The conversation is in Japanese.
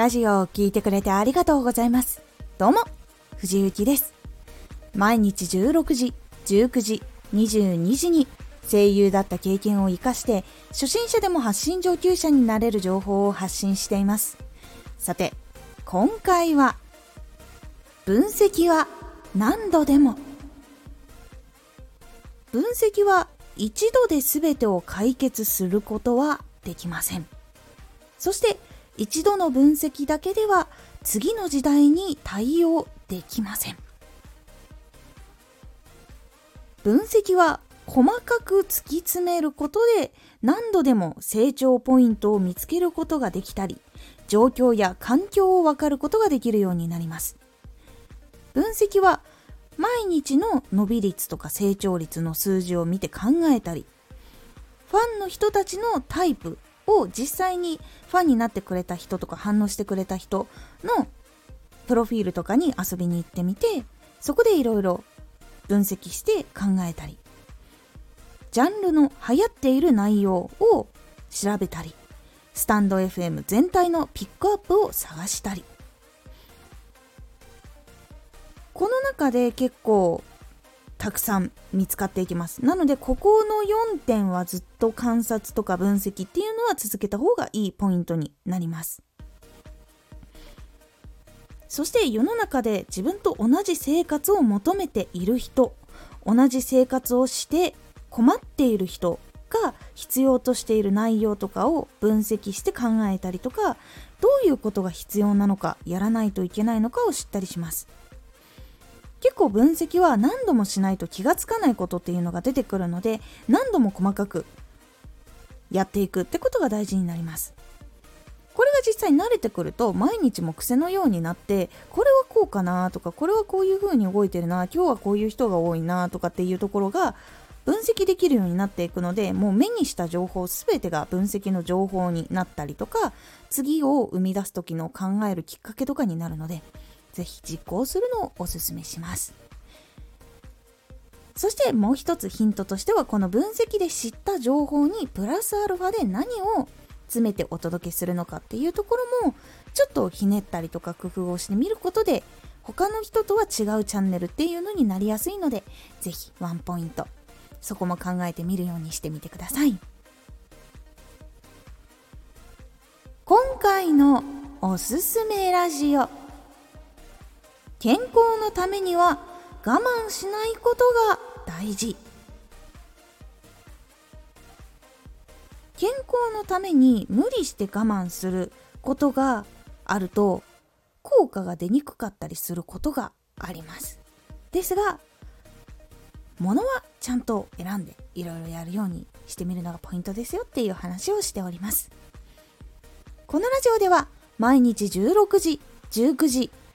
ラジオを聴いてくれてありがとうございます。どうも、藤幸です。毎日16時、19時、22時に声優だった経験を活かして初心者でも発信上級者になれる情報を発信しています。さて、今回は分析は何度でも分析は一度で全てを解決することはできません。そして一度の分析だけでは次の時代に対応できません。分析は細かく突き詰めることで何度でも成長ポイントを見つけることができたり状況や環境を分かることができるようになります分析は毎日の伸び率とか成長率の数字を見て考えたりファンの人たちのタイプを実際にファンになってくれた人とか反応してくれた人のプロフィールとかに遊びに行ってみてそこでいろいろ分析して考えたりジャンルの流行っている内容を調べたりスタンド FM 全体のピックアップを探したり。この中で結構たくさん見つかっていきます。なのでここの4点はずっと観察とか分析っていうのは続けた方がいいポイントになります。そして世の中で自分と同じ生活を求めている人同じ生活をして困っている人が必要としている内容とかを分析して考えたりとかどういうことが必要なのかやらないといけないのかを知ったりします。結構分析は何度もしないと気がつかないことっていうのが出てくるので何度も細かくやっていくってことが大事になります。これが実際に慣れてくると毎日も癖のようになってこれはこうかなとかこれはこういう風に動いてるな今日はこういう人が多いなとかっていうところが分析できるようになっていくのでもう目にした情報全てが分析の情報になったりとか次を生み出す時の考えるきっかけとかになるので是非実行するのをおすすめします。そしてもう一つヒントとしてはこの分析で知った情報にプラスアルファで何を詰めてお届けするのかっていうところもちょっとひねったりとか工夫をしてみることで他の人とは違うチャンネルっていうのになりやすいので是非ワンポイント。そこも考えてみるようにしてみてください。今回のおすすめラジオ。健康のためには我慢しないことが大事。健康のために無理して我慢することがあると効果が出にくかったりすることがあります。ですが物はちゃんと選んでいろいろやるようにしてみるのがポイントですよっていう話をしております。このラジオでは毎日16時19時